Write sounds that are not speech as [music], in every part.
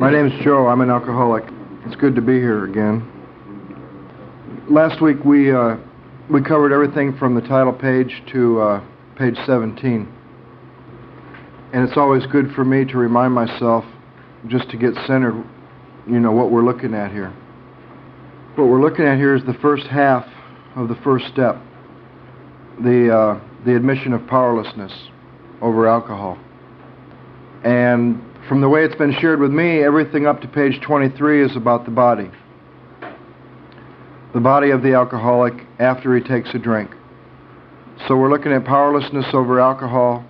My name is Joe. I'm an alcoholic. It's good to be here again. Last week we uh, we covered everything from the title page to uh, page 17, and it's always good for me to remind myself just to get centered. You know what we're looking at here. What we're looking at here is the first half of the first step, the uh, the admission of powerlessness over alcohol, and from the way it's been shared with me, everything up to page 23 is about the body. The body of the alcoholic after he takes a drink. So we're looking at powerlessness over alcohol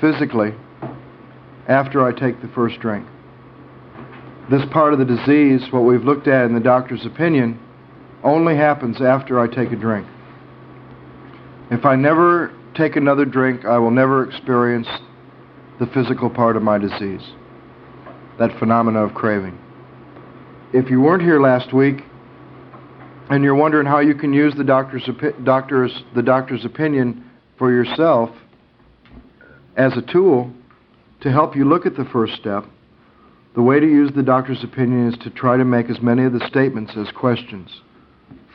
physically after I take the first drink. This part of the disease, what we've looked at in the doctor's opinion, only happens after I take a drink. If I never take another drink, I will never experience the physical part of my disease that phenomena of craving. If you weren't here last week and you're wondering how you can use the doctor's, doctor's, the doctor's opinion for yourself as a tool to help you look at the first step, the way to use the doctor's opinion is to try to make as many of the statements as questions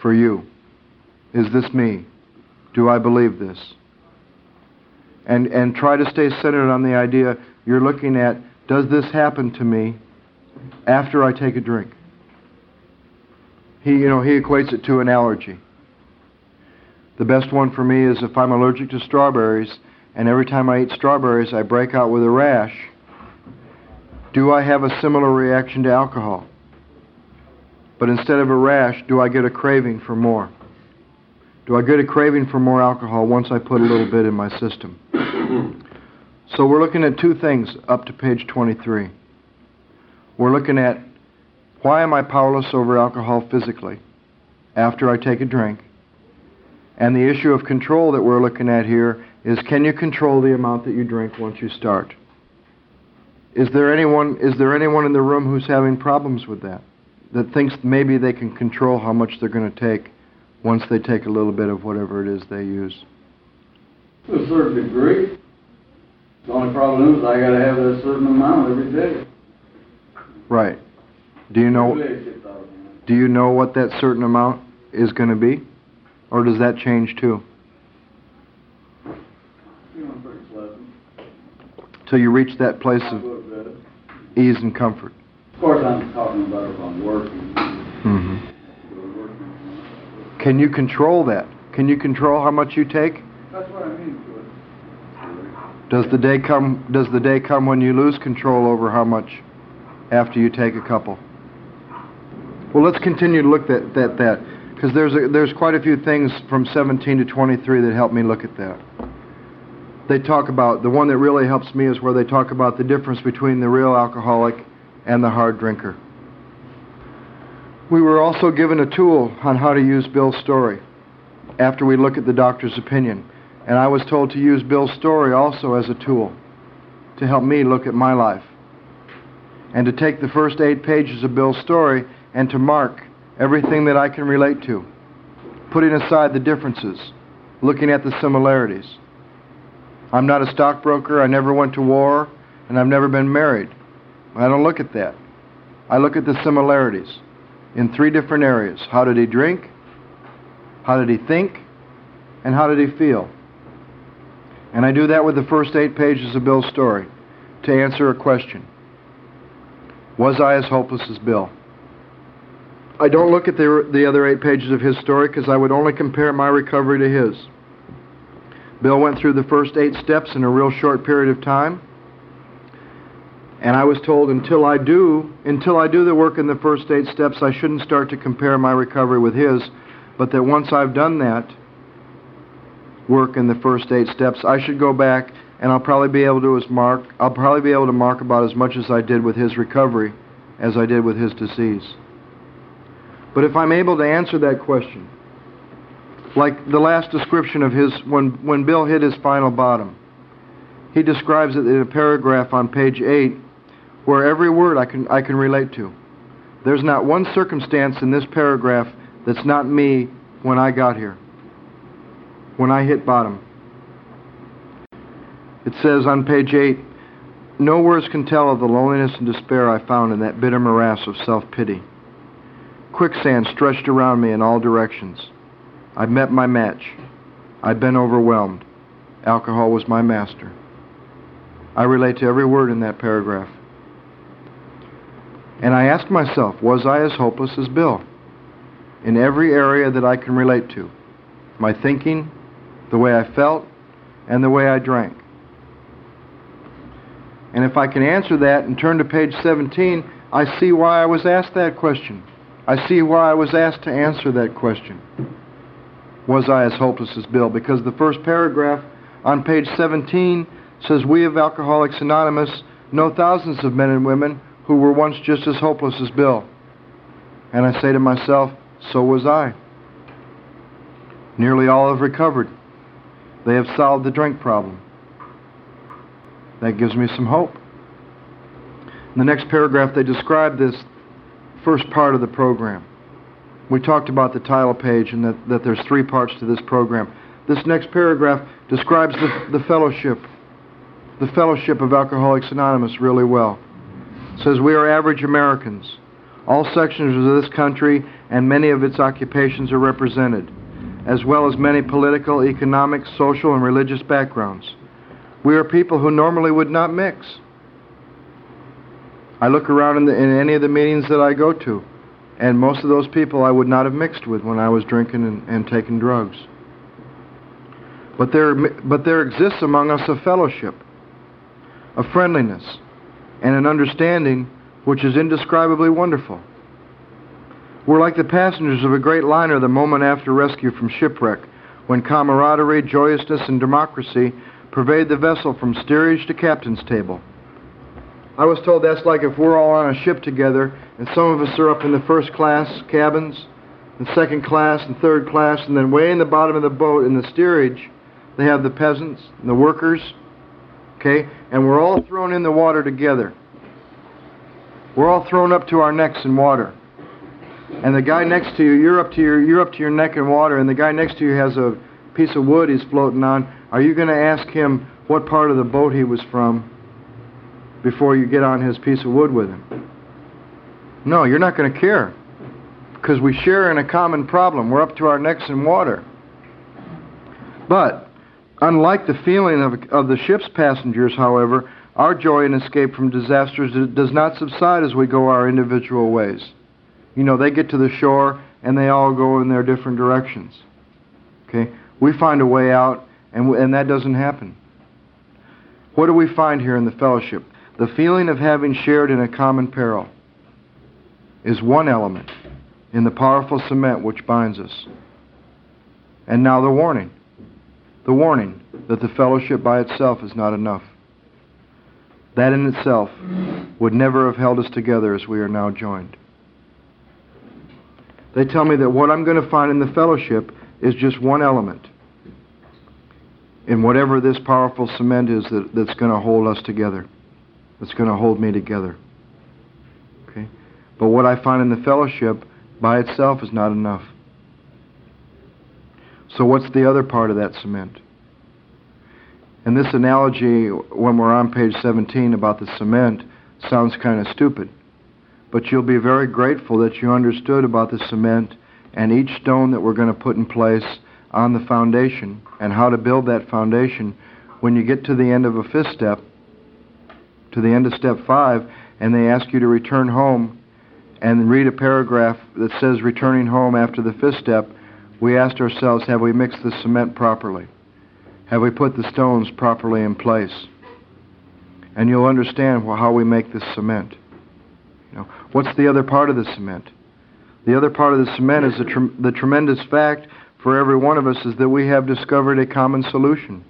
for you. Is this me? Do I believe this? And, and try to stay centered on the idea you're looking at does this happen to me after I take a drink? He, you know, he equates it to an allergy. The best one for me is if I'm allergic to strawberries, and every time I eat strawberries, I break out with a rash. Do I have a similar reaction to alcohol? But instead of a rash, do I get a craving for more? Do I get a craving for more alcohol once I put a little bit in my system? So we're looking at two things up to page 23. We're looking at why am I powerless over alcohol physically after I take a drink? And the issue of control that we're looking at here is can you control the amount that you drink once you start? Is there anyone is there anyone in the room who's having problems with that? That thinks maybe they can control how much they're going to take once they take a little bit of whatever it is they use? To a certain degree. The only problem is I gotta have that certain amount every day. Right. Do you know Really gets out of do you know what that certain amount is going to be? Or does that change too? Feeling pretty pleasant. Till you reach that place I of ease and comfort. Of course, I'm talking about if I'm working. Mm-hmm. We're working. Can you control that? Can you control how much you take? That's what I mean. Does the day come does the day come when you lose control over how much after you take a couple? Well, let's continue to look at that that because there's a, there's quite a few things from 17 to 23 that help me look at that. They talk about the one that really helps me is where they talk about the difference between the real alcoholic and the hard drinker. We were also given a tool on how to use Bill's story after we look at the doctor's opinion. And I was told to use Bill's story also as a tool to help me look at my life. And to take the first eight pages of Bill's story and to mark everything that I can relate to, putting aside the differences, looking at the similarities. I'm not a stockbroker, I never went to war, and I've never been married. I don't look at that. I look at the similarities in three different areas. How did he drink? How did he think? And how did he feel? And I do that with the first eight pages of Bill's story to answer a question Was I as hopeless as Bill? I don't look at the, the other eight pages of his story because I would only compare my recovery to his. Bill went through the first eight steps in a real short period of time. And I was told until I do, until I do the work in the first eight steps, I shouldn't start to compare my recovery with his, but that once I've done that, work in the first eight steps, I should go back and I'll probably be able to mark I'll probably be able to mark about as much as I did with his recovery as I did with his disease. But if I'm able to answer that question, like the last description of his when when Bill hit his final bottom, he describes it in a paragraph on page eight where every word I can I can relate to. There's not one circumstance in this paragraph that's not me when I got here when I hit bottom. It says on page 8, no words can tell of the loneliness and despair I found in that bitter morass of self pity. Quicksand stretched around me in all directions. I'd met my match. I'd been overwhelmed. Alcohol was my master. I relate to every word in that paragraph. And I asked myself, was I as hopeless as Bill? In every area that I can relate to my thinking, the way I felt, and the way I drank. And if I can answer that and turn to page 17, I see why I was asked that question. I see why I was asked to answer that question. Was I as hopeless as Bill? Because the first paragraph on page 17 says, We of Alcoholics Anonymous know thousands of men and women who were once just as hopeless as Bill. And I say to myself, so was I. Nearly all have recovered. They have solved the drink problem. That gives me some hope. In the next paragraph, they describe this first part of the program. We talked about the title page and that, that there's three parts to this program. This next paragraph describes the, the fellowship, the fellowship of Alcoholics Anonymous really well. It says, We are average Americans. All sections of this country and many of its occupations are represented, as well as many political, economic, social, and religious backgrounds. We are people who normally would not mix. I look around in, the, in any of the meetings that I go to, and most of those people I would not have mixed with when I was drinking and, and taking drugs. But there, but there exists among us a fellowship, a friendliness, and an understanding which is indescribably wonderful. We're like the passengers of a great liner the moment after rescue from shipwreck, when camaraderie, joyousness, and democracy pervade the vessel from steerage to captain's table. I was told that's like if we're all on a ship together and some of us are up in the first class cabins, and second class and third class, and then way in the bottom of the boat in the steerage, they have the peasants and the workers, okay, and we're all thrown in the water together. We're all thrown up to our necks in water. And the guy next to you, you're up to your you're up to your neck in water, and the guy next to you has a piece of wood he's floating on. Are you going to ask him what part of the boat he was from before you get on his piece of wood with him? No, you're not going to care. Because we share in a common problem. We're up to our necks in water. But, unlike the feeling of, of the ship's passengers, however, our joy in escape from disasters does not subside as we go our individual ways. You know, they get to the shore and they all go in their different directions. Okay? We find a way out, and, and that doesn't happen. What do we find here in the fellowship? The feeling of having shared in a common peril is one element in the powerful cement which binds us. And now the warning. The warning that the fellowship by itself is not enough. That in itself would never have held us together as we are now joined. They tell me that what I'm going to find in the fellowship is just one element in whatever this powerful cement is that, that's going to hold us together, that's going to hold me together. Okay? But what I find in the fellowship by itself is not enough. So, what's the other part of that cement? And this analogy, when we're on page 17 about the cement, sounds kind of stupid. But you'll be very grateful that you understood about the cement and each stone that we're going to put in place on the foundation and how to build that foundation when you get to the end of a fifth step, to the end of step five, and they ask you to return home and read a paragraph that says returning home after the fifth step, we asked ourselves, have we mixed the cement properly? Have we put the stones properly in place? And you'll understand how we make this cement. What's the other part of the cement? The other part of the cement is the, the tremendous fact for every one of us is that we have discovered a common solution.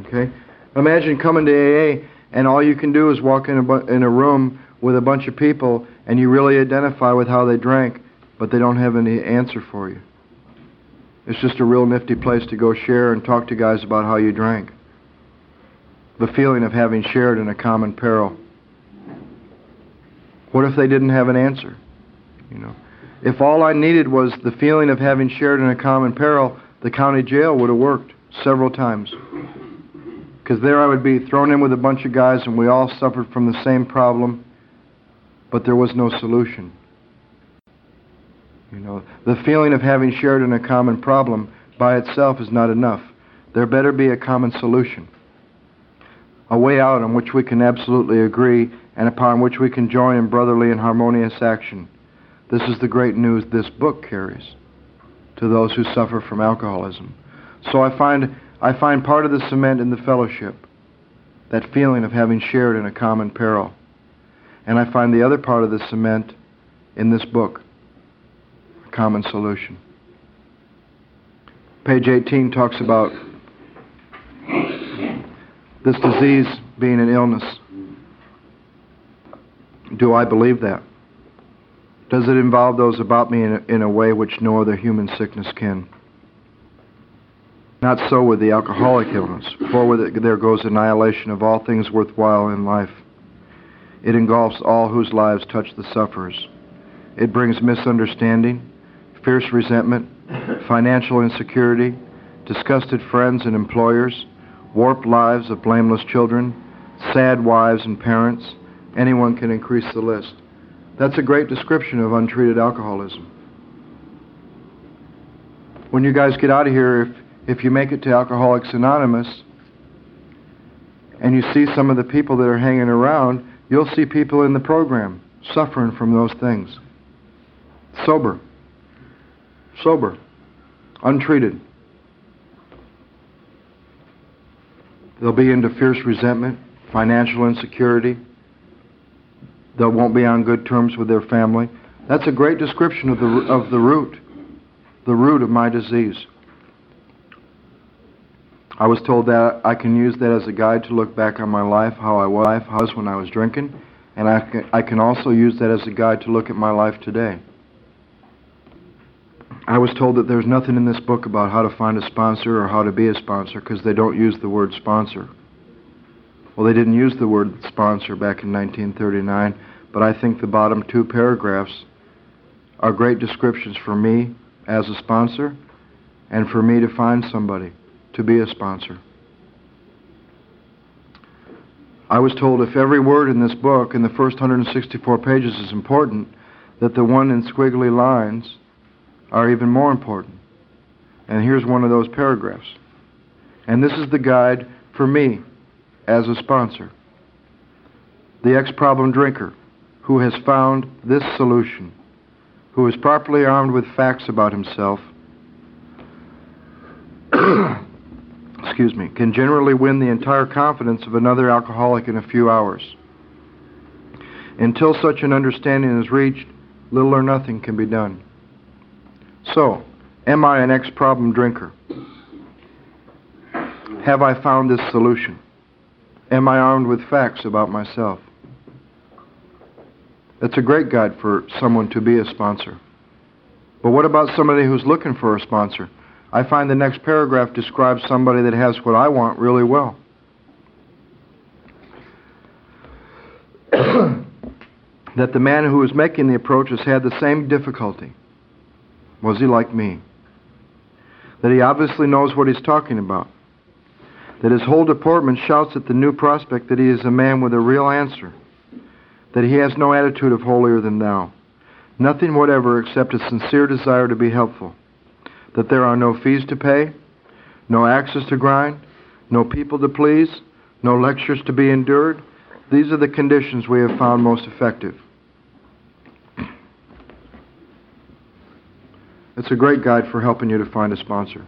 Okay? Imagine coming to AA and all you can do is walk in a, in a room with a bunch of people and you really identify with how they drank, but they don't have any answer for you. It's just a real nifty place to go share and talk to guys about how you drank. The feeling of having shared in a common peril. What if they didn't have an answer? You know, if all I needed was the feeling of having shared in a common peril, the county jail would have worked several times. Because there I would be thrown in with a bunch of guys and we all suffered from the same problem, but there was no solution. You know, the feeling of having shared in a common problem by itself is not enough. There better be a common solution. A way out on which we can absolutely agree and upon which we can join in brotherly and harmonious action. This is the great news this book carries to those who suffer from alcoholism. So I find I find part of the cement in the fellowship, that feeling of having shared in a common peril. And I find the other part of the cement in this book, a common solution. Page 18 talks about this disease being an illness. Do I believe that? Does it involve those about me in a, in a way which no other human sickness can? Not so with the alcoholic illness, for with it there goes annihilation of all things worthwhile in life. It engulfs all whose lives touch the sufferers. It brings misunderstanding, fierce resentment, financial insecurity, disgusted friends and employers, warped lives of blameless children, sad wives and parents. Anyone can increase the list. That's a great description of untreated alcoholism. When you guys get out of here, if, if you make it to Alcoholics Anonymous and you see some of the people that are hanging around, you'll see people in the program suffering from those things. Sober. Sober. Untreated. They'll be into fierce resentment, financial insecurity. They won't be on good terms with their family. That's a great description of the, of the root, the root of my disease. I was told that I can use that as a guide to look back on my life, how I was when I was drinking, and I can, I can also use that as a guide to look at my life today. I was told that there's nothing in this book about how to find a sponsor or how to be a sponsor because they don't use the word sponsor. Well, they didn't use the word sponsor back in 1939, but I think the bottom two paragraphs are great descriptions for me as a sponsor and for me to find somebody to be a sponsor. I was told if every word in this book in the first 164 pages is important, that the one in squiggly lines are even more important. And here's one of those paragraphs. And this is the guide for me as a sponsor. The ex problem drinker who has found this solution, who is properly armed with facts about himself, [clears throat] excuse me, can generally win the entire confidence of another alcoholic in a few hours. Until such an understanding is reached, little or nothing can be done. So, am I an ex problem drinker? Have I found this solution? Am I armed with facts about myself? That's a great guide for someone to be a sponsor. But what about somebody who's looking for a sponsor? I find the next paragraph describes somebody that has what I want really well. [coughs] that the man who is making the approach has had the same difficulty. Was he like me? That he obviously knows what he's talking about. That his whole deportment shouts at the new prospect that he is a man with a real answer. That he has no attitude of holier than thou. Nothing whatever except a sincere desire to be helpful. That there are no fees to pay, no axes to grind, no people to please, no lectures to be endured. These are the conditions we have found most effective. It's a great guide for helping you to find a sponsor.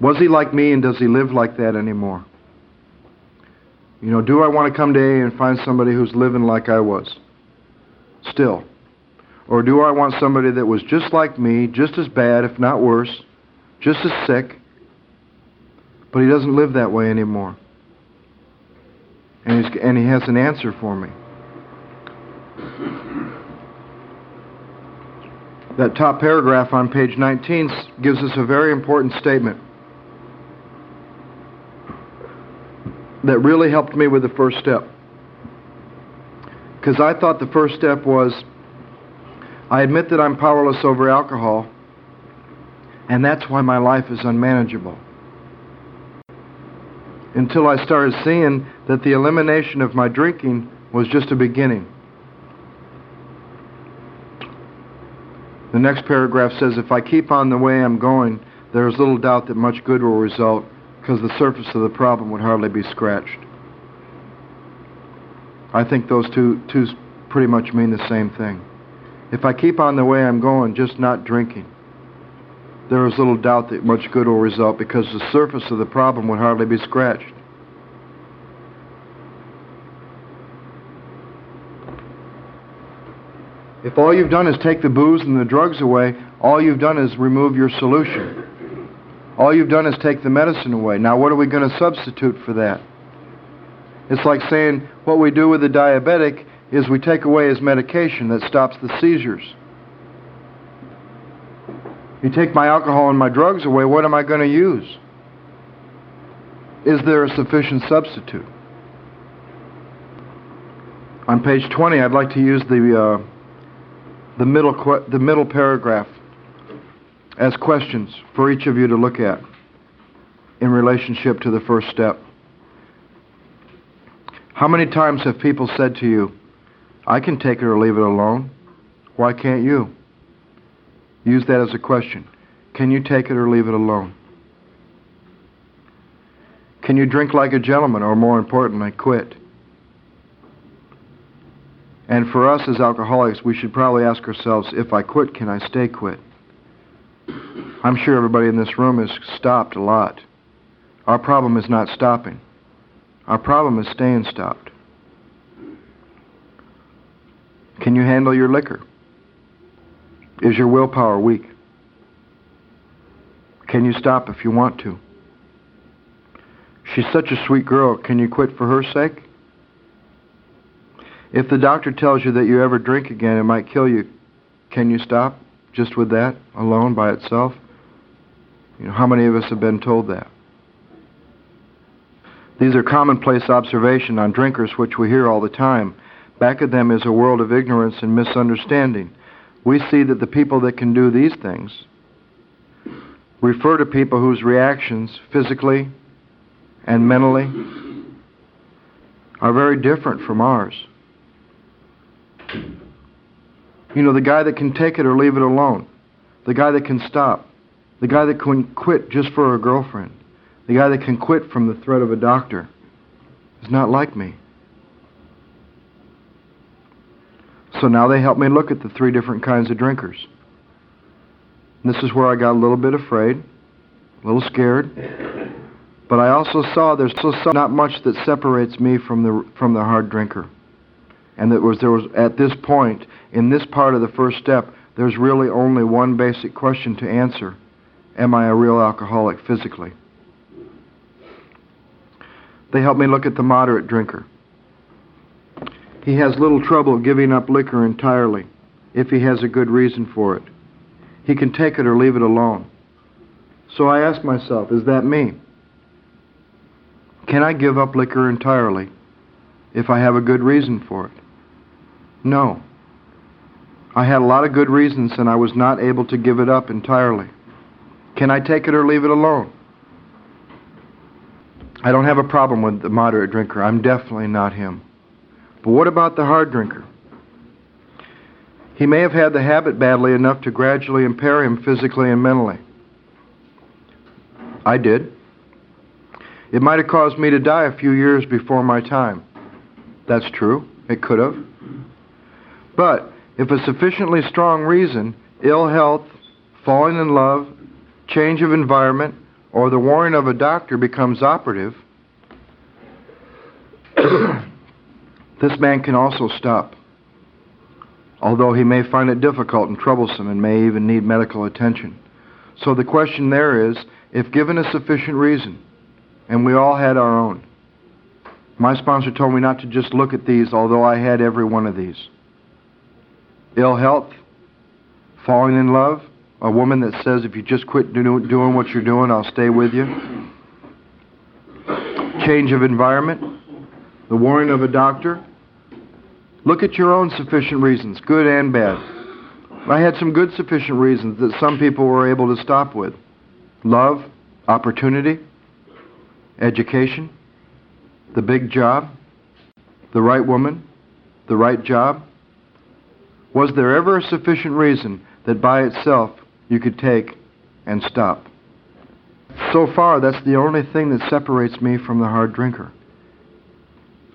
Was he like me and does he live like that anymore? You know, do I want to come to AA and find somebody who's living like I was? Still. Or do I want somebody that was just like me, just as bad, if not worse, just as sick, but he doesn't live that way anymore? And, and he has an answer for me. That top paragraph on page 19 gives us a very important statement that really helped me with the first step. Because I thought the first step was I admit that I'm powerless over alcohol, and that's why my life is unmanageable. until I started seeing that the elimination of my drinking was just a beginning. The next paragraph says, If I keep on the way I'm going, there is little doubt that much good will result because the surface of the problem would hardly be scratched. I think those two, two pretty much mean the same thing. If I keep on the way I'm going, just not drinking, there is little doubt that much good will result because the surface of the problem would hardly be scratched. If all you've done is take the booze and the drugs away, all you've done is remove your solution. All you've done is take the medicine away. Now, what are we going to substitute for that? It's like saying what we do with the diabetic is we take away his medication that stops the seizures. You take my alcohol and my drugs away, what am I going to use? Is there a sufficient substitute? On page 20, I'd like to use the, uh, the, middle, que- the middle paragraph as questions for each of you to look at in relationship to the first step. How many times have people said to you, I can take it or leave it alone? Why can't you? Use that as a question. Can you take it or leave it alone? Can you drink like a gentleman, or more importantly, quit? And for us as alcoholics, we should probably ask ourselves if I quit, can I stay quit? I'm sure everybody in this room has stopped a lot. Our problem is not stopping, our problem is staying stopped. Can you handle your liquor? Is your willpower weak? Can you stop if you want to? She's such a sweet girl. Can you quit for her sake? If the doctor tells you that you ever drink again, it might kill you. Can you stop just with that alone by itself? You know, how many of us have been told that? These are commonplace observation on drinkers which we hear all the time. Back of them is a world of ignorance and misunderstanding. We see that the people that can do these things refer to people whose reactions physically and mentally are very different from ours. You know, the guy that can take it or leave it alone, the guy that can stop, the guy that can quit just for a girlfriend, the guy that can quit from the threat of a doctor is not like me. So now they help me look at the three different kinds of drinkers. And this is where I got a little bit afraid, a little scared. But I also saw there's still not much that separates me from the from the hard drinker. And that was there was at this point in this part of the first step, there's really only one basic question to answer: Am I a real alcoholic physically? They help me look at the moderate drinker. He has little trouble giving up liquor entirely if he has a good reason for it. He can take it or leave it alone. So I ask myself, is that me? Can I give up liquor entirely if I have a good reason for it? No. I had a lot of good reasons and I was not able to give it up entirely. Can I take it or leave it alone? I don't have a problem with the moderate drinker. I'm definitely not him. But what about the hard drinker? He may have had the habit badly enough to gradually impair him physically and mentally. I did. It might have caused me to die a few years before my time. That's true. It could have. But if a sufficiently strong reason, ill health, falling in love, change of environment, or the warning of a doctor becomes operative, [clears throat] this man can also stop. Although he may find it difficult and troublesome and may even need medical attention. So the question there is if given a sufficient reason, and we all had our own, my sponsor told me not to just look at these, although I had every one of these ill health, falling in love, a woman that says, if you just quit do, doing what you're doing, I'll stay with you. Change of environment, the warning of a doctor. Look at your own sufficient reasons, good and bad. I had some good sufficient reasons that some people were able to stop with love, opportunity, education, the big job, the right woman, the right job? Was there ever a sufficient reason that by itself you could take and stop? So far, that's the only thing that separates me from the hard drinker.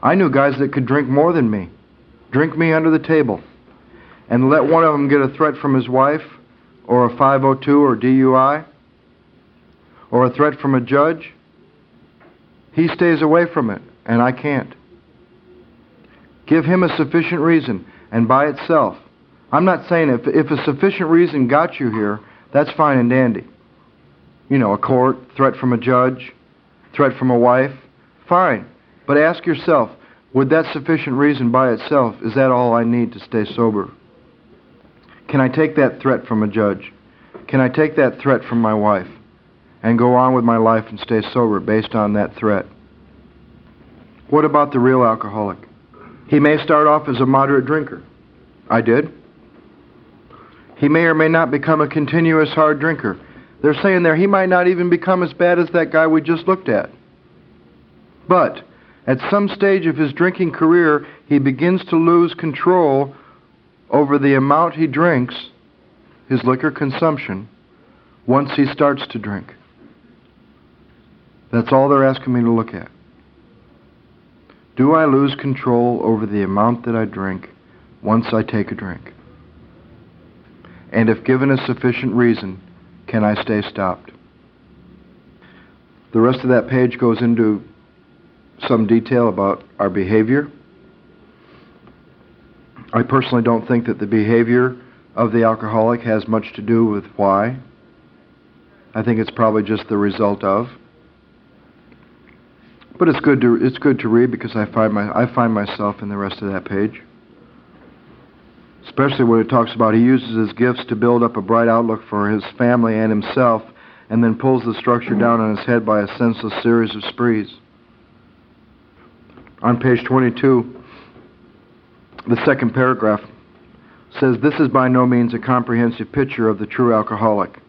I knew guys that could drink more than me, drink me under the table, and let one of them get a threat from his wife, or a 502 or DUI, or a threat from a judge. He stays away from it, and I can't. Give him a sufficient reason, and by itself. I'm not saying if, if a sufficient reason got you here, that's fine and dandy. You know, a court, threat from a judge, threat from a wife, fine. But ask yourself, would that sufficient reason by itself, is that all I need to stay sober? Can I take that threat from a judge? Can I take that threat from my wife and go on with my life and stay sober based on that threat? What about the real alcoholic? He may start off as a moderate drinker. I did. He may or may not become a continuous hard drinker. They're saying there he might not even become as bad as that guy we just looked at. But at some stage of his drinking career, he begins to lose control over the amount he drinks, his liquor consumption, once he starts to drink. That's all they're asking me to look at. Do I lose control over the amount that I drink once I take a drink? And if given a sufficient reason, can I stay stopped? The rest of that page goes into some detail about our behavior. I personally don't think that the behavior of the alcoholic has much to do with why. I think it's probably just the result of. But it's good to it's good to read because I find my I find myself in the rest of that page. Especially when it talks about he uses his gifts to build up a bright outlook for his family and himself, and then pulls the structure down on his head by a senseless series of sprees. On page 22, the second paragraph says this is by no means a comprehensive picture of the true alcoholic,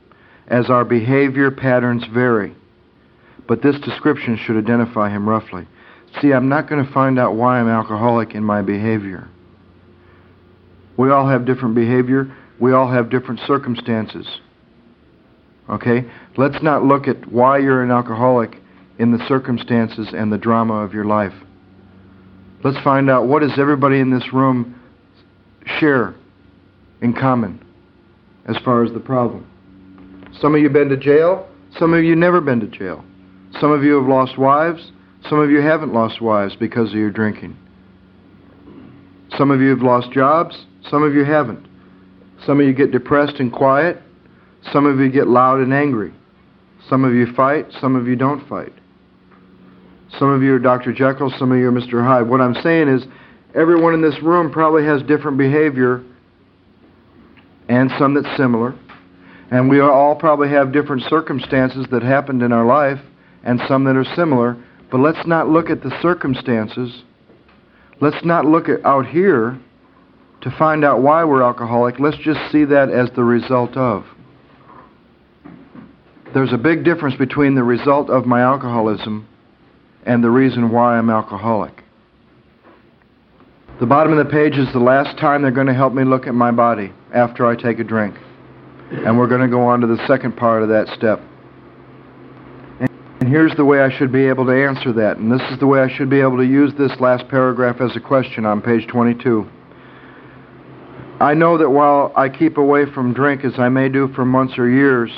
as our behavior patterns vary but this description should identify him roughly. See, I'm not going to find out why I'm alcoholic in my behavior. We all have different behavior. We all have different circumstances. Okay? Let's not look at why you're an alcoholic in the circumstances and the drama of your life. Let's find out what does everybody in this room share in common as far as the problem. Some of you been to jail, some of you never been to jail. Some of you have lost wives. Some of you haven't lost wives because of your drinking. Some of you have lost jobs. Some of you haven't. Some of you get depressed and quiet. Some of you get loud and angry. Some of you fight. Some of you don't fight. Some of you are Dr. Jekyll. Some of you are Mr. Hyde. What I'm saying is, everyone in this room probably has different behavior and some that's similar. And we all probably have different circumstances that happened in our life and some that are similar. But let's not look at the circumstances. Let's not look at out here to find out why we're alcoholic. Let's just see that as the result of. There's a big difference between the result of my alcoholism and the reason why I'm alcoholic. The bottom of the page is the last time they're going to help me look at my body after I take a drink. And we're going to go on to the second part of that step. And here's the way I should be able to answer that. And this is the way I should be able to use this last paragraph as a question on page 22. I know that while I keep away from drink as I may do for months or years,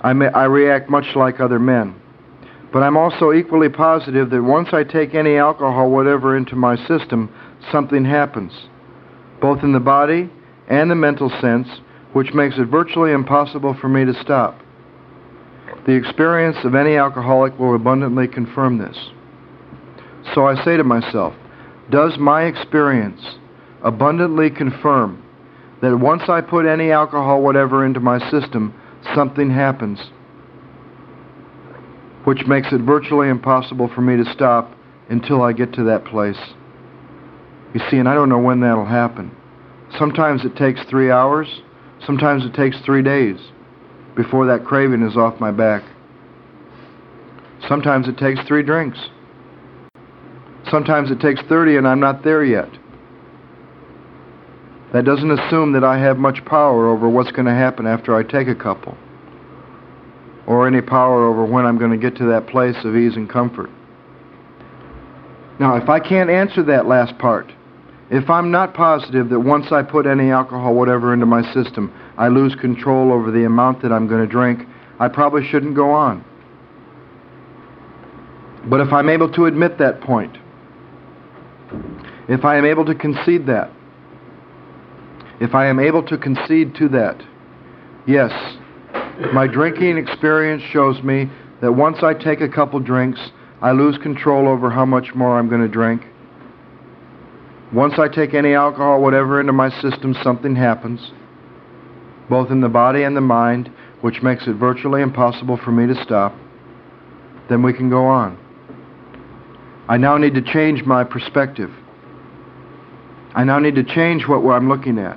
I, may, I react much like other men. But I'm also equally positive that once I take any alcohol, whatever, into my system, something happens, both in the body and the mental sense, which makes it virtually impossible for me to stop. The experience of any alcoholic will abundantly confirm this. So I say to myself, does my experience abundantly confirm that once I put any alcohol, whatever, into my system, something happens which makes it virtually impossible for me to stop until I get to that place? You see, and I don't know when that'll happen. Sometimes it takes three hours, sometimes it takes three days before that craving is off my back. Sometimes it takes three drinks. Sometimes it takes 30 and I'm not there yet. That doesn't assume that I have much power over what's going to happen after I take a couple, or any power over when I'm going to get to that place of ease and comfort. Now, if I can't answer that last part, if I'm not positive that once I put any alcohol, whatever, into my system, I lose control over the amount that I'm going to drink, I probably shouldn't go on. But if I'm able to admit that point, if I am able to concede that, if I am able to concede to that, yes, my drinking experience shows me that once I take a couple drinks, I lose control over how much more I'm going to drink. Once I take any alcohol, whatever, into my system, something happens, both in the body and the mind, which makes it virtually impossible for me to stop. Then we can go on. I now need to change my perspective. I now need to change what I'm looking at.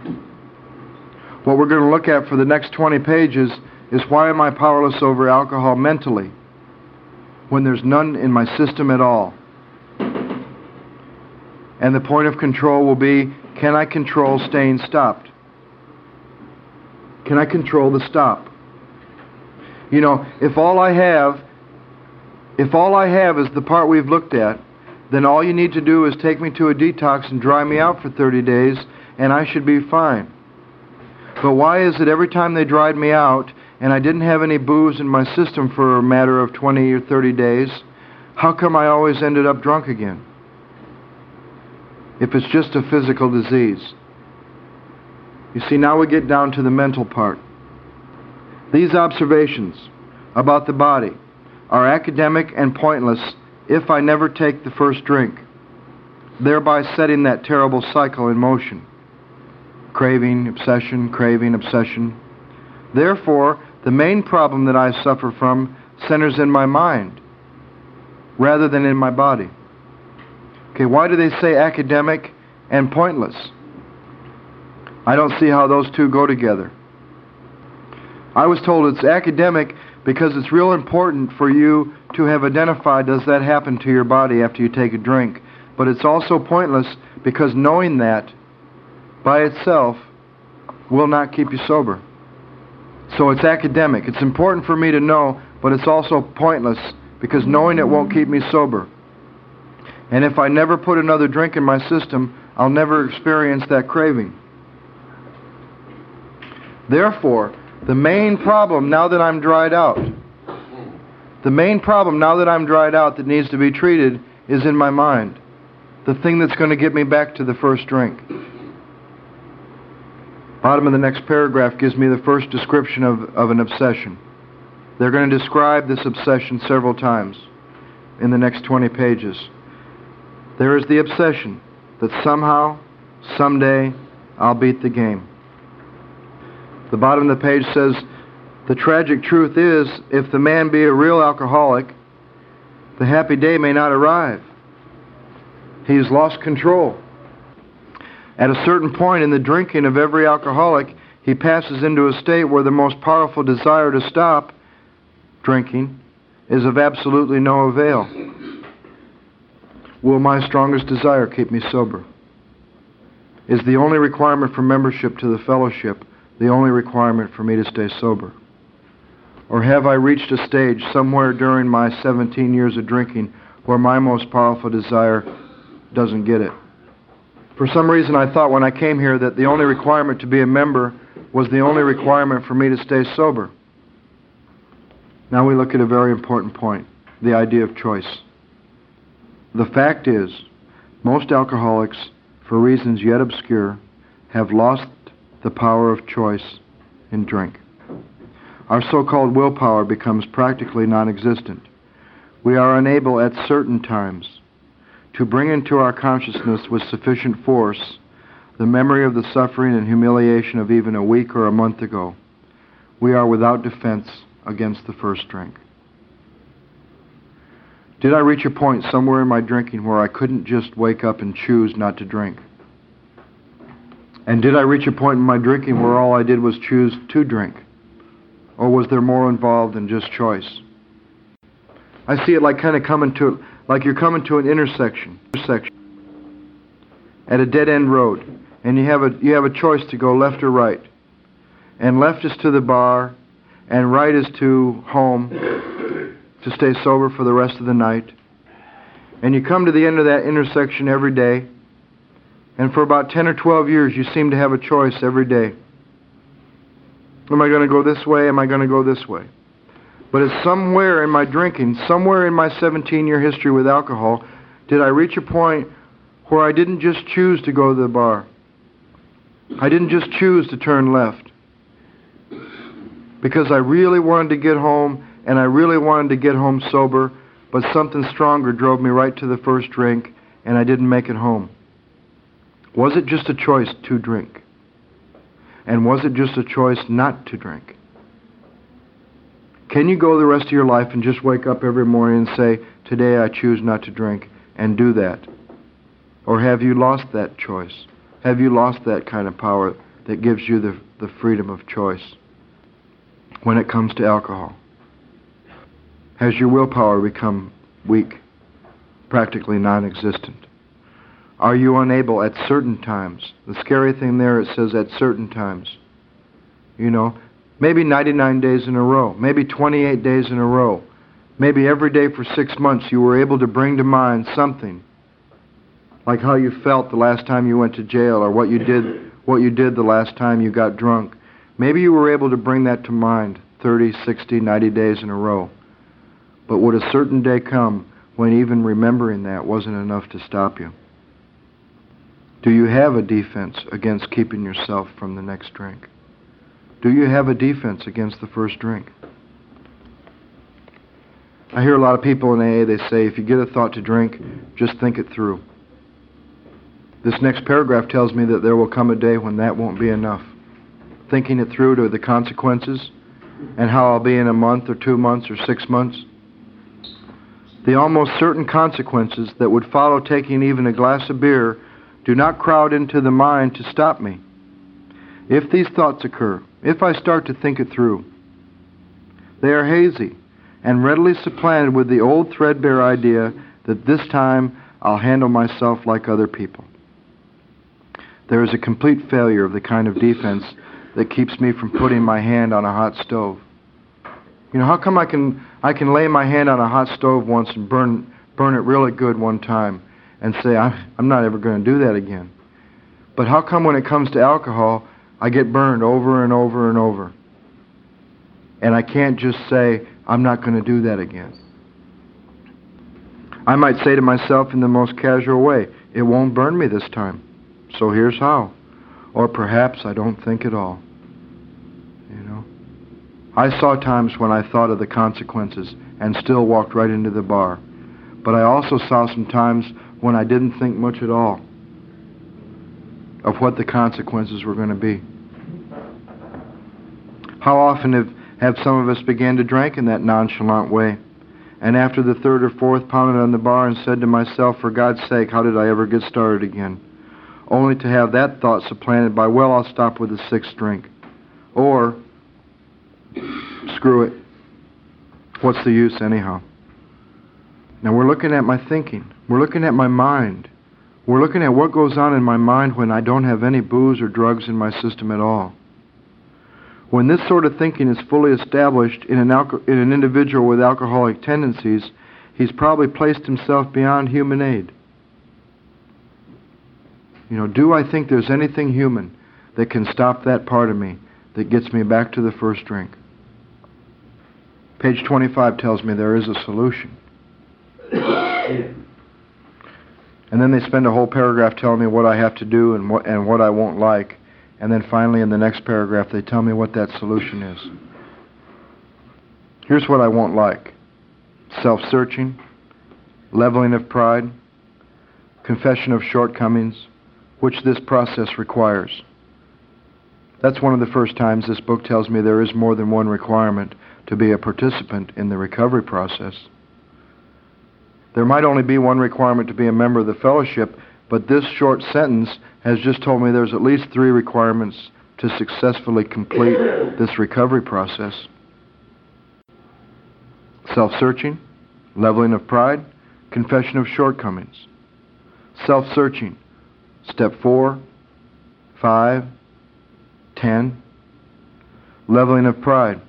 What we're going to look at for the next 20 pages is why am I powerless over alcohol mentally when there's none in my system at all? And the point of control will be can I control staying stopped? Can I control the stop? You know, if all I have if all I have is the part we've looked at, then all you need to do is take me to a detox and dry me out for 30 days, and I should be fine. But why is it every time they dried me out and I didn't have any booze in my system for a matter of 20 or 30 days, how come I always ended up drunk again? If it's just a physical disease. You see, now we get down to the mental part. These observations about the body are academic and pointless if I never take the first drink, thereby setting that terrible cycle in motion. Craving, obsession, craving, obsession. Therefore, the main problem that I suffer from centers in my mind rather than in my body. Okay, why do they say academic and pointless? I don't see how those two go together. I was told it's academic because it's real important for you to have identified does that happen to your body after you take a drink. But it's also pointless because knowing that by itself will not keep you sober. So it's academic. It's important for me to know, but it's also pointless because knowing it won't keep me sober. And if I never put another drink in my system, I'll never experience that craving. Therefore, the main problem now that I'm dried out, the main problem now that I'm dried out that needs to be treated is in my mind. The thing that's going to get me back to the first drink. Bottom of the next paragraph gives me the first description of, of an obsession. They're going to describe this obsession several times in the next 20 pages. There is the obsession that somehow, someday, I'll beat the game. The bottom of the page says, The tragic truth is, if the man be a real alcoholic, the happy day may not arrive. He's lost control. At a certain point in the drinking of every alcoholic, he passes into a state where the most powerful desire to stop drinking is of absolutely no avail. Will my strongest desire keep me sober? Is the only requirement for membership to the fellowship the only requirement for me to stay sober? Or have I reached a stage somewhere during my 17 years of drinking where my most powerful desire doesn't get it? For some reason, I thought when I came here that the only requirement to be a member was the only requirement for me to stay sober. Now we look at a very important point the idea of choice. The fact is, most alcoholics, for reasons yet obscure, have lost the power of choice in drink. Our so called willpower becomes practically non existent. We are unable at certain times to bring into our consciousness with sufficient force the memory of the suffering and humiliation of even a week or a month ago. We are without defense against the first drink. Did I reach a point somewhere in my drinking where I couldn't just wake up and choose not to drink? And did I reach a point in my drinking where all I did was choose to drink? Or was there more involved than just choice? I see it like kind of coming to like you're coming to an intersection, intersection at a dead end road, and you have a you have a choice to go left or right. And left is to the bar, and right is to home to stay sober for the rest of the night. And you come to the end of that intersection every day, and for about 10 or 12 years, you seem to have a choice every day. Am I going to go this way? Am I going to go this way? But it's somewhere in my drinking, somewhere in my 17 year history with alcohol, did I reach a point where I didn't just choose to go to the bar. I didn't just choose to turn left. Because I really wanted to get home and I really wanted to get home sober, but something stronger drove me right to the first drink and I didn't make it home. Was it just a choice to drink? And was it just a choice not to drink? Can you go the rest of your life and just wake up every morning and say, Today I choose not to drink, and do that? Or have you lost that choice? Have you lost that kind of power that gives you the, the freedom of choice when it comes to alcohol? Has your willpower become weak, practically non existent? Are you unable at certain times? The scary thing there, it says at certain times. You know, maybe 99 days in a row, maybe 28 days in a row, maybe every day for six months you were able to bring to mind something like how you felt the last time you went to jail or what you did what you did the last time you got drunk. Maybe you were able to bring that to mind 30, 60, 90 days in a row. But would a certain day come when even remembering that wasn't enough to stop you? Do you have a defense against keeping yourself from the next drink? Do you have a defense against the first drink? I hear a lot of people in AA, they say, if you get a thought to drink, just think it through. This next paragraph tells me that there will come a day when that won't be enough. Thinking it through to the consequences and how I'll be in a month or two months or six months. The almost certain consequences that would follow taking even a glass of beer do not crowd into the mind to stop me. If these thoughts occur, if I start to think it through, they are hazy and readily supplanted with the old threadbare idea that this time I'll handle myself like other people there is a complete failure of the kind of defense that keeps me from putting my hand on a hot stove. You know, how come I can I can lay my hand on a hot stove once and burn burn it really good one time and say I'm not ever going to do that again. But how come when it comes to alcohol I get burned over and over and over? And I can't just say I'm not going to do that again. I might say to myself in the most casual way, it won't burn me this time. So here's how. Or perhaps I don't think at all. You know? I saw times when I thought of the consequences and still walked right into the bar. But I also saw some times when I didn't think much at all of what the consequences were going to be. How often have, have some of us began to drink in that nonchalant way? And after the third or fourth pounded on the bar and said to myself, for God's sake, how did I ever get started again? only to have that thought supplanted by, well, I'll stop with the sixth drink. Or, screw it. What's the use, anyhow? Now, we're looking at my thinking. We're looking at my mind. We're looking at what goes on in my mind when I don't have any booze or drugs in my system at all. When this sort of thinking is fully established in an, alco- in an individual with alcoholic tendencies, he's probably placed himself beyond human aid. You know, do I think there's anything human that can stop that part of me that gets me back to the first drink? Page 25 tells me there is a solution. [coughs] and then they spend a whole paragraph telling me what I have to do and what, and what I won't like. And then finally, in the next paragraph, they tell me what that solution is. Here's what I won't like self searching, leveling of pride, confession of shortcomings, which this process requires. That's one of the first times this book tells me there is more than one requirement to be a participant in the recovery process. There might only be one requirement to be a member of the fellowship, but this short sentence has just told me there's at least three requirements to successfully complete this recovery process self searching, leveling of pride, confession of shortcomings. Self searching. Step 4, 5, 10. Leveling of pride.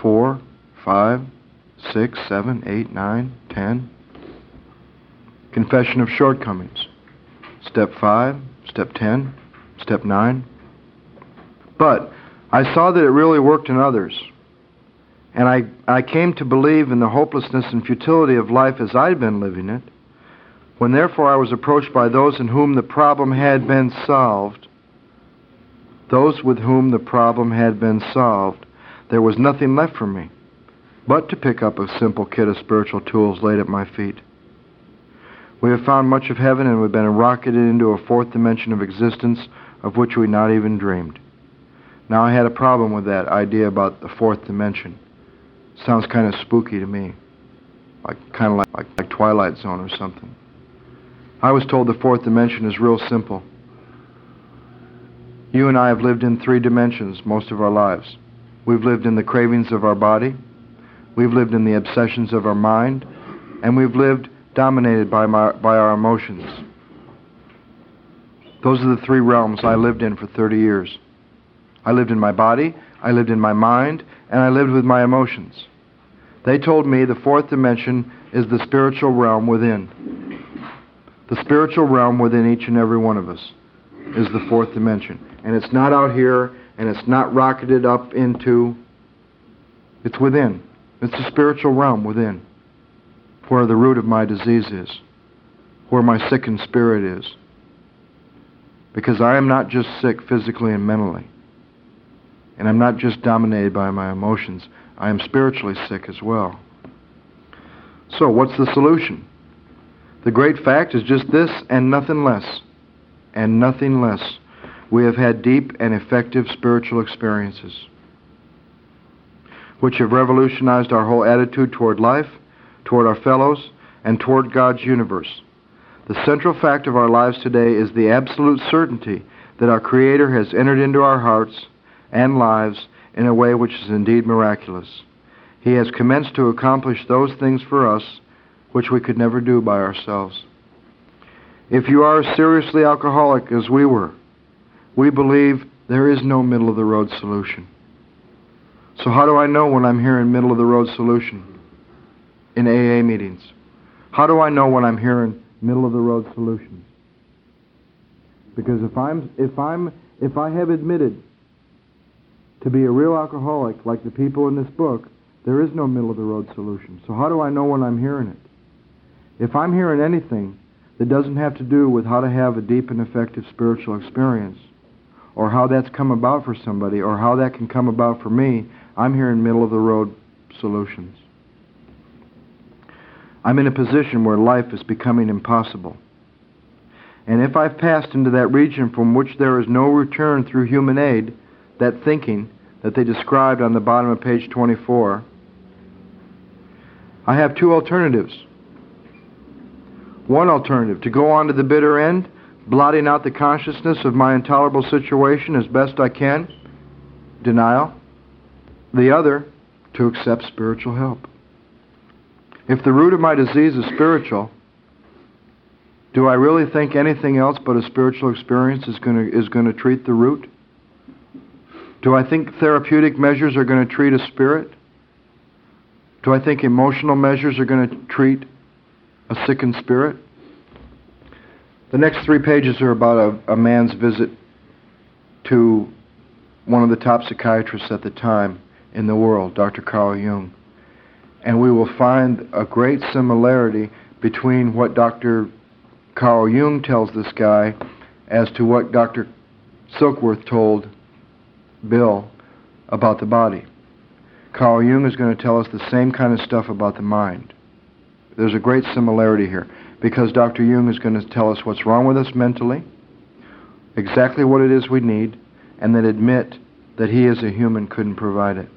4, 5, 6, 7, 8, 9, 10. Confession of shortcomings. Step 5, step 10, step 9. But I saw that it really worked in others. And I, I came to believe in the hopelessness and futility of life as I'd been living it. When therefore I was approached by those in whom the problem had been solved, those with whom the problem had been solved, there was nothing left for me but to pick up a simple kit of spiritual tools laid at my feet. We have found much of heaven and we've been rocketed into a fourth dimension of existence of which we not even dreamed. Now I had a problem with that idea about the fourth dimension. Sounds kind of spooky to me. Like kind of like, like, like Twilight Zone or something. I was told the fourth dimension is real simple. You and I have lived in three dimensions most of our lives. We've lived in the cravings of our body, we've lived in the obsessions of our mind, and we've lived dominated by, my, by our emotions. Those are the three realms I lived in for 30 years. I lived in my body, I lived in my mind, and I lived with my emotions. They told me the fourth dimension is the spiritual realm within. The spiritual realm within each and every one of us is the fourth dimension. And it's not out here, and it's not rocketed up into, it's within. It's the spiritual realm within, where the root of my disease is, where my sickened spirit is. Because I am not just sick physically and mentally, and I'm not just dominated by my emotions, I am spiritually sick as well. So, what's the solution? The great fact is just this and nothing less. And nothing less. We have had deep and effective spiritual experiences which have revolutionized our whole attitude toward life, toward our fellows, and toward God's universe. The central fact of our lives today is the absolute certainty that our Creator has entered into our hearts and lives in a way which is indeed miraculous. He has commenced to accomplish those things for us which we could never do by ourselves. If you are as seriously alcoholic, as we were, we believe there is no middle of the road solution. So, how do I know when I'm hearing middle of the road solution in AA meetings? How do I know when I'm hearing middle of the road solutions? Because if I'm if I'm if I have admitted to be a real alcoholic like the people in this book, there is no middle of the road solution. So how do I know when I'm hearing it? If I'm hearing anything that doesn't have to do with how to have a deep and effective spiritual experience, or how that's come about for somebody, or how that can come about for me, I'm here in middle of the road solutions. I'm in a position where life is becoming impossible. And if I've passed into that region from which there is no return through human aid, that thinking that they described on the bottom of page 24, I have two alternatives. One alternative, to go on to the bitter end, blotting out the consciousness of my intolerable situation as best I can, denial. The other, to accept spiritual help. If the root of my disease is spiritual, do I really think anything else but a spiritual experience is going to is going to treat the root? Do I think therapeutic measures are going to treat a spirit? Do I think emotional measures are going to treat a sickened spirit. The next three pages are about a, a man's visit to one of the top psychiatrists at the time in the world, Dr. Carl Jung. And we will find a great similarity between what Dr. Carl Jung tells this guy as to what Dr. Silkworth told Bill about the body. Carl Jung is going to tell us the same kind of stuff about the mind. There's a great similarity here because Dr. Jung is going to tell us what's wrong with us mentally, exactly what it is we need, and then admit that he as a human couldn't provide it.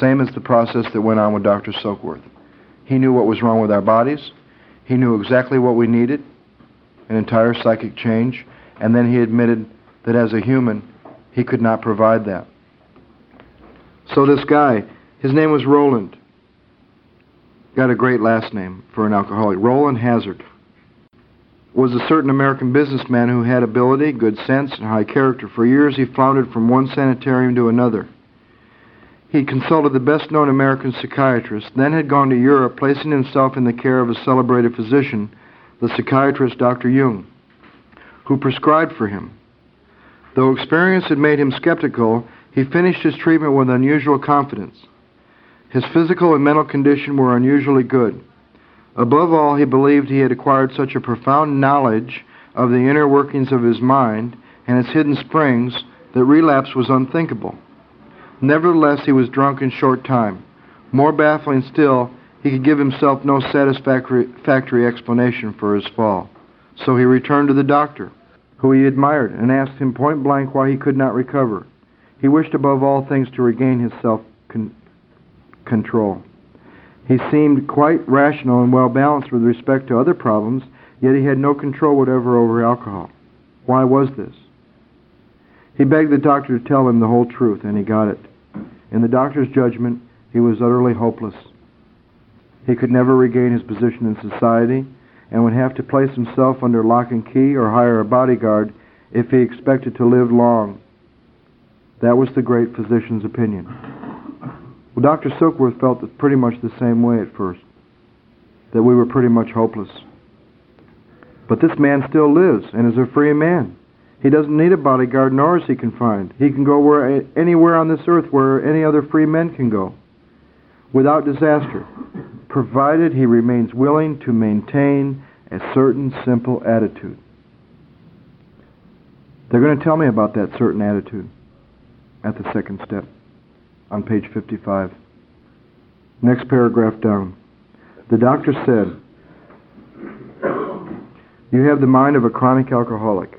Same as the process that went on with Dr. Silkworth. He knew what was wrong with our bodies. He knew exactly what we needed, an entire psychic change, and then he admitted that as a human, he could not provide that. So this guy, his name was Rowland. got a great last name for an alcoholic. Rowland Hazard was a certain American businessman who had ability, good sense, and high character. For years he floundered from one sanitarium to another. He consulted the best known American psychiatrist, then had gone to Europe, placing himself in the care of a celebrated physician, the psychiatrist Dr. Jung, who prescribed for him. Though experience had made him skeptical, he finished his treatment with unusual confidence. His physical and mental condition were unusually good. Above all, he believed he had acquired such a profound knowledge of the inner workings of his mind and its hidden springs that relapse was unthinkable. Nevertheless, he was drunk in short time. More baffling still, he could give himself no satisfactory explanation for his fall. So he returned to the doctor, who he admired, and asked him point blank why he could not recover. He wished above all things to regain his self control. He seemed quite rational and well balanced with respect to other problems, yet he had no control whatever over alcohol. Why was this? He begged the doctor to tell him the whole truth, and he got it. In the doctor's judgment, he was utterly hopeless. He could never regain his position in society and would have to place himself under lock and key or hire a bodyguard if he expected to live long. That was the great physician's opinion. Well, Dr. Silkworth felt that pretty much the same way at first, that we were pretty much hopeless. But this man still lives and is a free man. He doesn't need a bodyguard nor is he confined. He can go where, anywhere on this earth where any other free men can go without disaster, provided he remains willing to maintain a certain simple attitude. They're going to tell me about that certain attitude at the second step on page 55. Next paragraph down. The doctor said, You have the mind of a chronic alcoholic.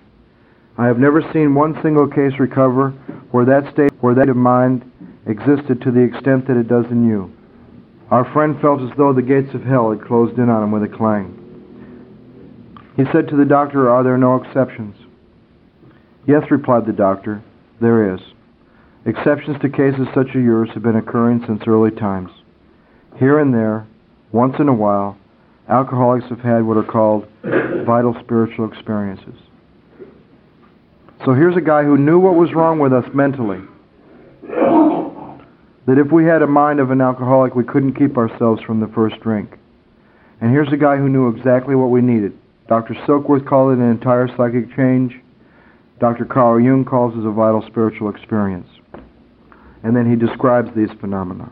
I have never seen one single case recover where that state where that of mind existed to the extent that it does in you. Our friend felt as though the gates of hell had closed in on him with a clang. He said to the doctor, Are there no exceptions? Yes, replied the doctor, there is. Exceptions to cases such as yours have been occurring since early times. Here and there, once in a while, alcoholics have had what are called vital spiritual experiences. So here's a guy who knew what was wrong with us mentally. That if we had a mind of an alcoholic, we couldn't keep ourselves from the first drink. And here's a guy who knew exactly what we needed. Dr. Silkworth called it an entire psychic change. Dr. Carl Jung calls it a vital spiritual experience and then he describes these phenomena.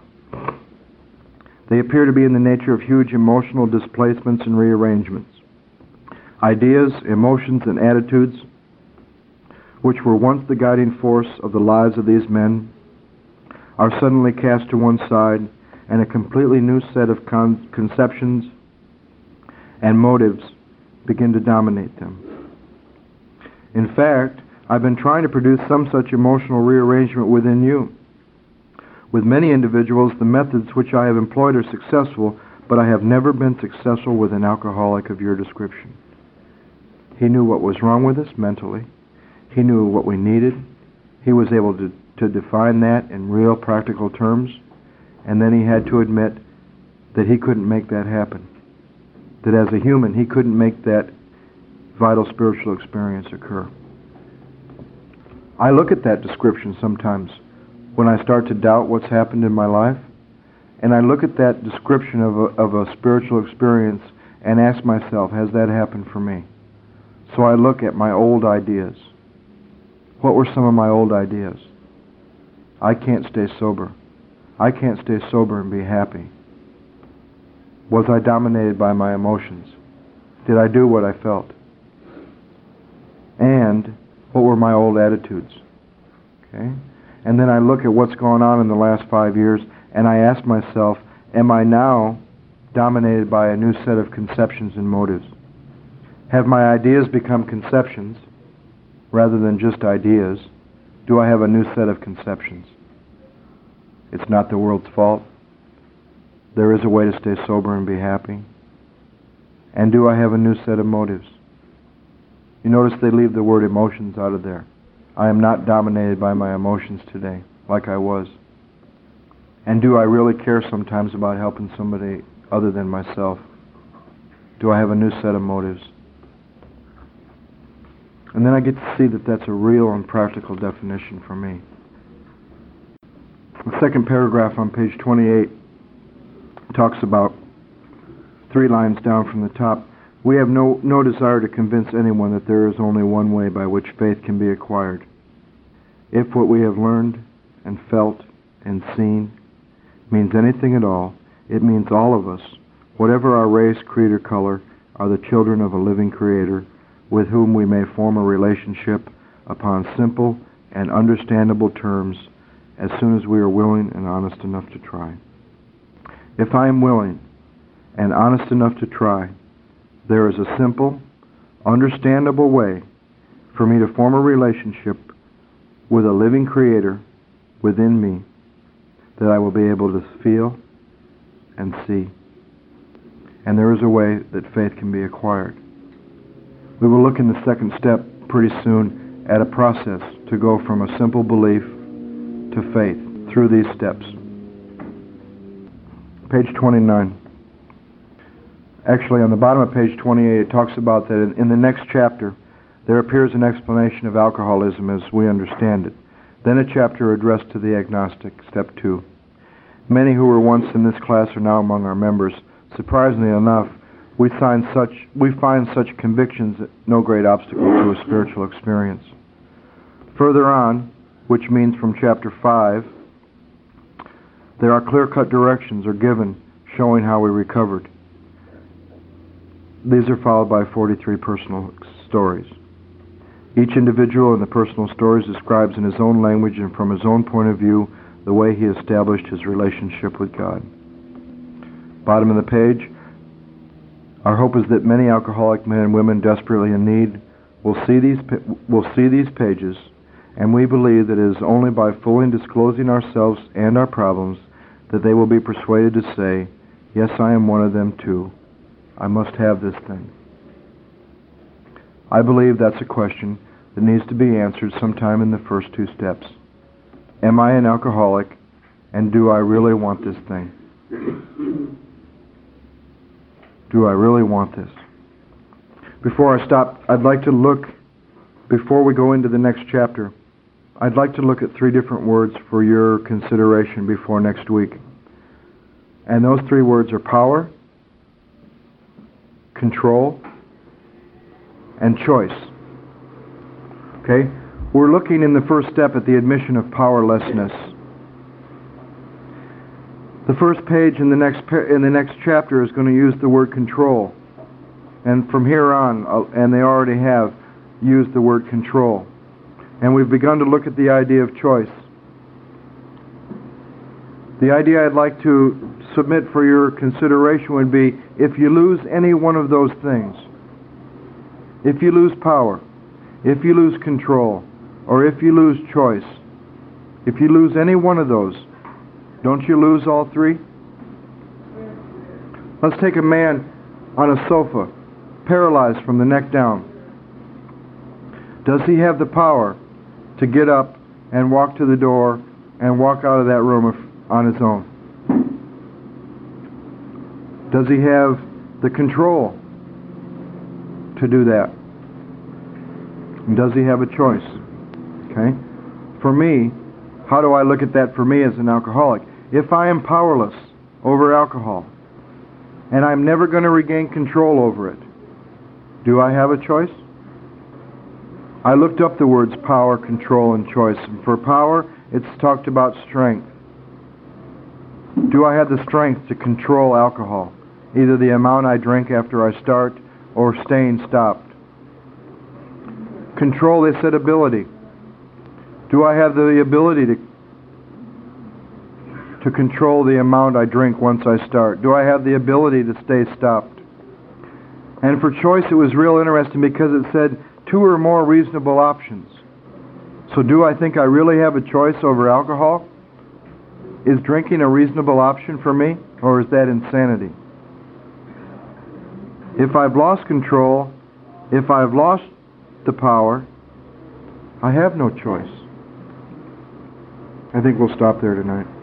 They appear to be in the nature of huge emotional displacements and rearrangements. Ideas, emotions, and attitudes, which were once the guiding force of the lives of these men, are suddenly cast to one side, and a completely new set of con- conceptions and motives begin to dominate them. In fact, I've been trying to produce some such emotional rearrangement within you. With many individuals, the methods which I have employed are successful, but I have never been successful with an alcoholic of your description. He knew what was wrong with us mentally. He knew what we needed. He was able to, to define that in real practical terms. And then he had to admit that he couldn't make that happen. That as a human, he couldn't make that vital spiritual experience occur. I look at that description sometimes when I start to doubt what's happened in my life. And I look at that description of a, of a spiritual experience and ask myself, has that happened for me? So I look at my old ideas. What were some of my old ideas? I can't stay sober. I can't stay sober and be happy. Was I dominated by my emotions? Did I do what I felt? And what were my old attitudes? Okay? And then I look at what's gone on in the last five years and I ask myself, am I now dominated by a new set of conceptions and motives? Have my ideas become conceptions rather than just ideas? Do I have a new set of conceptions? It's not the world's fault. There is a way to stay sober and be happy. And do I have a new set of motives? You notice they leave the word emotions out of there. I am not dominated by my emotions today like I was? And do I really care sometimes about helping somebody other than myself? Do I have a new set of motives? And then I get to see that that's a real and practical definition for me. The second paragraph on page 28 talks about three lines down from the top. We have no, no desire to convince anyone that there is only one way by which faith can be acquired. If what we have learned and felt and seen means anything at all, it means all of us, whatever our race, creed, or color, are the children of a living Creator with whom we may form a relationship upon simple and understandable terms as soon as we are willing and honest enough to try. If I am willing and honest enough to try, there is a simple, understandable way for me to form a relationship with a living Creator within me that I will be able to feel and see. And there is a way that faith can be acquired. We will look in the second step pretty soon at a process to go from a simple belief to faith through these steps. Page 29. Actually, on the bottom of page 28, it talks about that in, in the next chapter, there appears an explanation of alcoholism as we understand it. Then a chapter addressed to the agnostic, step 2. Many who were once in this class are now among our members. Surprisingly enough, we find such, we find such convictions no great obstacle to a spiritual experience. Further on, which means from chapter 5, there are clear cut directions are given showing how we recovered. These are followed by 43 personal stories. Each individual in the personal stories describes in his own language and from his own point of view the way he established his relationship with God. Bottom of the page, our hope is that many alcoholic men and women desperately in need will see these, will see these pages, and we believe that it is only by fully disclosing ourselves and our problems that they will be persuaded to say, Yes, I am one of them too. I must have this thing. I believe that's a question that needs to be answered sometime in the first two steps. Am I an alcoholic, and do I really want this thing? Do I really want this? Before I stop, I'd like to look, before we go into the next chapter, I'd like to look at three different words for your consideration before next week. And those three words are power, control, and choice. Okay? We're looking in the first step at the admission of powerlessness. The first page in the next in the next chapter is going to use the word control. And from here on, uh, and they already have used the word control. And we've begun to look at the idea of choice. The idea I'd like to submit for your consideration would be if you lose any one of those things, if you lose power, if you lose control, or if you lose choice, if you lose any one of those, don't you lose all three? Let's take a man on a sofa, paralyzed from the neck down. Does he have the power to get up and walk to the door and walk out of that room on his own? Does he have the control to do that? And does he have a choice? Okay? For me, how do I look at that for me as an alcoholic? If I am powerless over alcohol and I'm never going to regain control over it, do I have a choice? I looked up the words power, control, and choice. And for power, it's talked about strength. Do I have the strength to control alcohol? Either the amount I drink after I start or staying stopped. Control, they said ability. Do I have the ability to to control the amount I drink once I start? Do I have the ability to stay stopped? And for choice, it was real interesting because it said two or more reasonable options. So, do I think I really have a choice over alcohol? Is drinking a reasonable option for me, or is that insanity? If I've lost control, if I've lost the power, I have no choice. I think we'll stop there tonight.